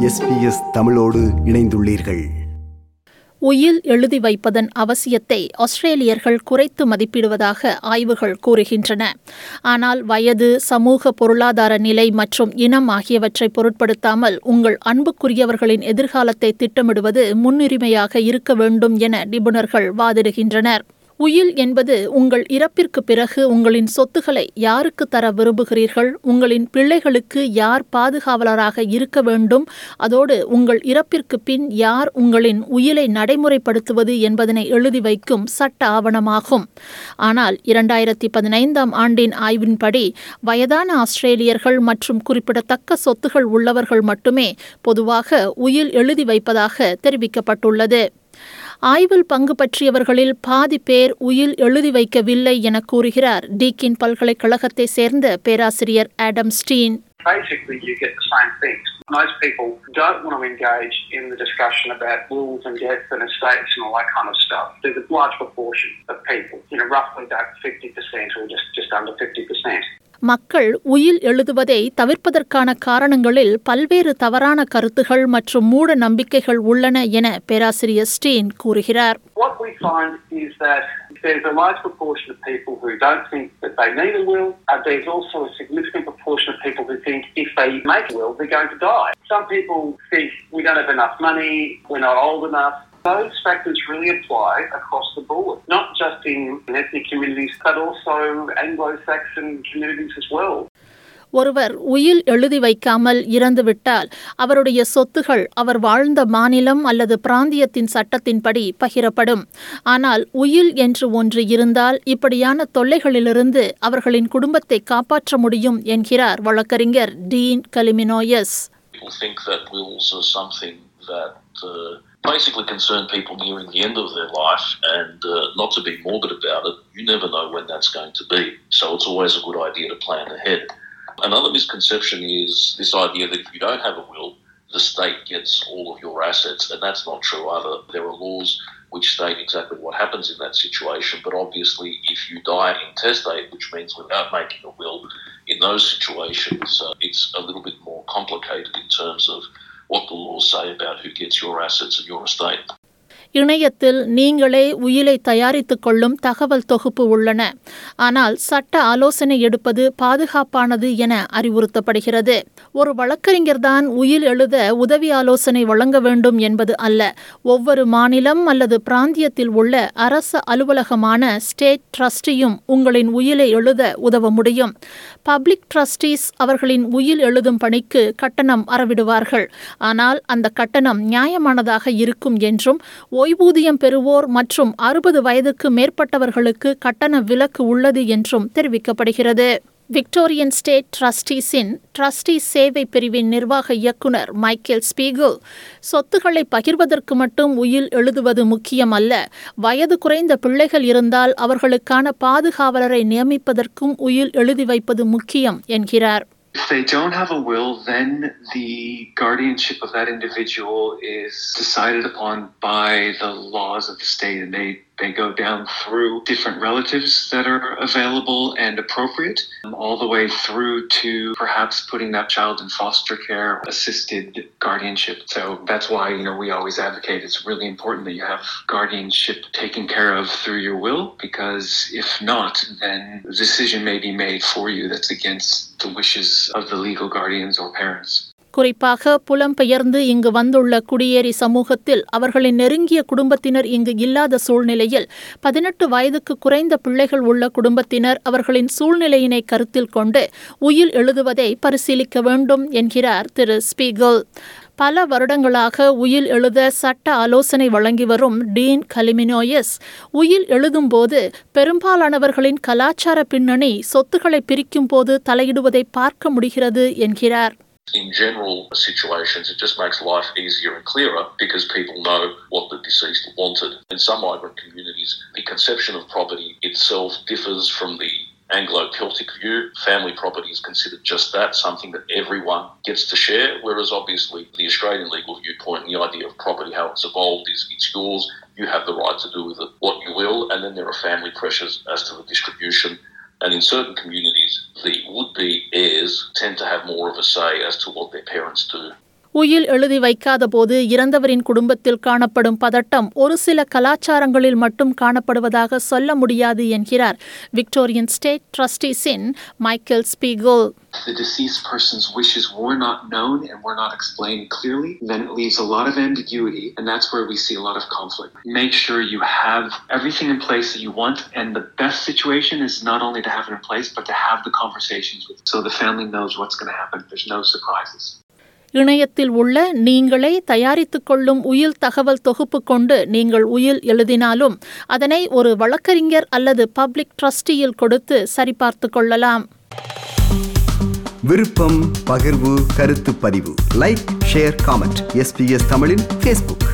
SBS தமிழோடு இணைந்துள்ளீர்கள். உயில் எழுதி வைப்பதன் அவசியத்தை ஆஸ்திரேலியர்கள் குறைத்து மதிப்பிடுவதாக ஆய்வுகள் கூறுகின்றன. ஆனால் வயது சமூக பொருளாதார நிலை மற்றும் இனம் ஆகியவற்றை பொருட்படுத்தாமல் உங்கள் அன்புக்குரியவர்களின் எதிர்காலத்தை திட்டமிடுவது முன்னுரிமையாக இருக்க வேண்டும் என நிபுணர்கள் வாதிடுகின்றனர். உயில் என்பது உங்கள் இறப்பிற்கு பிறகு உங்களின் சொத்துக்களை யாருக்கு தர விரும்புகிறீர்கள்? உங்களின் பிள்ளைகளுக்கு யார் பாதுகாவலராக இருக்க வேண்டும்? அதோடு உங்கள் இறப்பிற்கு பின் யார் உங்களின் உயிலை நடைமுறைப்படுத்துவது என்பதனை எழுதி வைக்கும் சட்ட ஆவணமாகும். ஆனால் இரண்டாயிரத்தி பதினைந்தாம் ஆண்டின் ஆய்வின்படி வயதான ஆஸ்திரேலியர்கள் மற்றும் குறிப்பிடத்தக்க சொத்துகள் உள்ளவர்கள் மட்டுமே பொதுவாக உயில் எழுதி வைப்பதாக தெரிவிக்கப்பட்டுள்ளது. ஆய்வில் பங்கு பற்றியவர்களில் பாதி பேர் உயில் எழுதி வைக்கவில்லை என கூறுகிறார் டீக்கின் பல்கலைக்கழகத்தை சேர்ந்த பேராசிரியர் Adam Stein basically you get the same things. Most people don't want to engage in the discussion about wills and deaths and estates and all that kind of stuff. There's a large proportion of people, you know, roughly about 50% or just, just under 50%. மக்கள் உயில் எழுதுவதை தவிர்ப்பதற்கான காரணங்களில் பல்வேறு தவறான கருத்துகள் மற்றும் மூட நம்பிக்கைகள் உள்ளன என பேராசிரியர் ஸ்டீன் கூறுகிறார் there's a large proportion of people who don't think that they need a will. Uh, there's also a significant proportion of people who think if they make a will, they're going to die. Some people think we don't have enough money, we're not old enough. Those factors really apply across the board, not just in ethnic communities, but also Anglo-Saxon communities as well. ஒருவர் உயில் எழுதி வைக்காமல் இறந்துவிட்டால் அவருடைய சொத்துகள் அவர் வாழ்ந்த மாநிலம் அல்லது பிராந்தியத்தின் சட்டத்தின்படி பகிரப்படும் ஆனால் உயில் என்று ஒன்று இருந்தால் இப்படியான தொல்லைகளிலிருந்து அவர்களின் குடும்பத்தை காப்பாற்ற முடியும் என்கிறார் வழக்கறிஞர் Dean Kalimnios Basically concern people nearing the end of their life, and uh, not to be morbid about it, you never know when that's going to be. So it's always a good idea to plan ahead. Another misconception is this idea that if you don't have a will, the state gets all of your assets, and that's not true either. There are laws which state exactly what happens in that situation, but obviously, if you die intestate, which means without making a will, in those situations, uh, it's a little bit more complicated in terms of what the laws say about who gets your assets and your estate. இணையத்தில் நீங்களே உயிலை தயாரித்துக் கொள்ளும் தகவல் தொகுப்பு உள்ளன. ஆனால் சட்ட ஆலோசனை எடுப்பது பாதுகாப்பானது என அறிவுறுத்தப்படுகிறது. ஒரு வழக்கறிஞர்தான் உயில் எழுத உதவி ஆலோசனை வழங்க வேண்டும் என்பது அல்ல. ஒவ்வொரு மாநிலம் அல்லது பிராந்தியத்தில் உள்ள அரசு அலுவலகமான ஸ்டேட் ட்ரஸ்டியும் உங்களின் உயிலை எழுத உதவ முடியும். பப்ளிக் ட்ரஸ்டீஸ் அவர்களின் உயில் எழுதும் பணிக்கு கட்டணம் அறவிடுவார்கள். ஆனால் அந்த கட்டணம் நியாயமானதாக இருக்கும் என்றும் ஓய்வூதியம் பெறுவோர் மற்றும் அறுபது வயதுக்கு மேற்பட்டவர்களுக்கு கட்டண விலக்கு உள்ளது என்றும் தெரிவிக்கப்படுகிறது. விக்டோரியன் ஸ்டேட் ட்ரஸ்டீஸின் ட்ரஸ்டி சேவை பிரிவின் நிர்வாக இயக்குனர் மைக்கேல் ஸ்பீகல் சொத்துக்களை பகிர்வதற்கு மட்டும் உயில் எழுதுவது முக்கியமல்ல. வயது குறைந்த பிள்ளைகள் இருந்தால் அவர்களுக்கான பாதுகாவலரை நியமிப்பதற்கும் உயில் எழுதி வைப்பது முக்கியம் என்கிறார். If they don't have a will, then the guardianship of that individual is decided upon by the laws of the state, and they, they go down through different relatives that are available and appropriate, um, all the way through to perhaps putting that child in foster care, assisted guardianship. So that's why you know we always advocate it's really important that you have guardianship taken care of through your will, because if not, then a decision may be made for you that's against the wishes of the legal guardians or parents. குறிப்பாக புலம்பெயர்ந்து இங்கு வந்துள்ள குடியேறி சமூகத்தில் அவர்களின் நெருங்கிய குடும்பத்தினர் இங்கு இல்லாத சூழ்நிலையில் பதினெட்டு வயதுக்கு குறைந்த பிள்ளைகள் உள்ள குடும்பத்தினர் அவர்களின் சூழ்நிலையினை கருத்தில் கொண்டு உயில் எழுதுவதை பரிசீலிக்க வேண்டும் என்கிறார் திரு ஸ்பீகல். பல வருடங்களாக உயில் எழுத சட்ட ஆலோசனை வழங்கி வரும் டீன் கலிமினோயஸ் உயில் எழுதும்போது பெரும்பாலானவர்களின் கலாச்சார பின்னணி சொத்துக்களை பிரிக்கும் போது தலையிடுவதை பார்க்க முடிகிறது என்கிறார். In general situations, it just makes life easier and clearer because people know what the deceased wanted. In some migrant communities, the conception of property itself differs from the Anglo Celtic view. Family property is considered just that, something that everyone gets to share, whereas obviously the Australian legal viewpoint, the idea of property, how it's evolved, is it's yours, you have the right to do with it what you will, and then there are family pressures as to the distribution. And in certain communities, the would be heirs tend to have more of a say as to what their parents do. உயில் எழுதி வைக்காத போது இறந்தவரின் குடும்பத்தில் காணப்படும் பதட்டம் ஒரு சில கலாச்சாரங்களில் மட்டும் காணப்படுவதாக சொல்ல முடியாது என்கிறார் Victorian State ட்ரஸ்டிஸின் Michael Spiegel the deceased person's wishes were not known and were not explained clearly, then it leaves a lot of ambiguity, and that's where we see a lot of conflict. Make sure you have everything in place that you want, and the best situation is not only to have it in place, but to have the conversations with, so the family knows what's going to happen. There's no surprises. இணையத்தில் உள்ள நீங்களே தயாரித்துக் கொள்ளும் உயில் தகவல் தொகுப்பு கொண்டு நீங்கள் உயில் எழுதினாலும் அதனை ஒரு வழக்கறிஞர் அல்லது பப்ளிக் ட்ரஸ்டியில் கொடுத்து சரிபார்த்து கொள்ளலாம். விருப்பம் பகிர்வு கருத்து பதிவு. லைக் ஷேர் காமெண்ட் எஸ்பிஎஸ் தமிழின் ஃபேஸ்புக்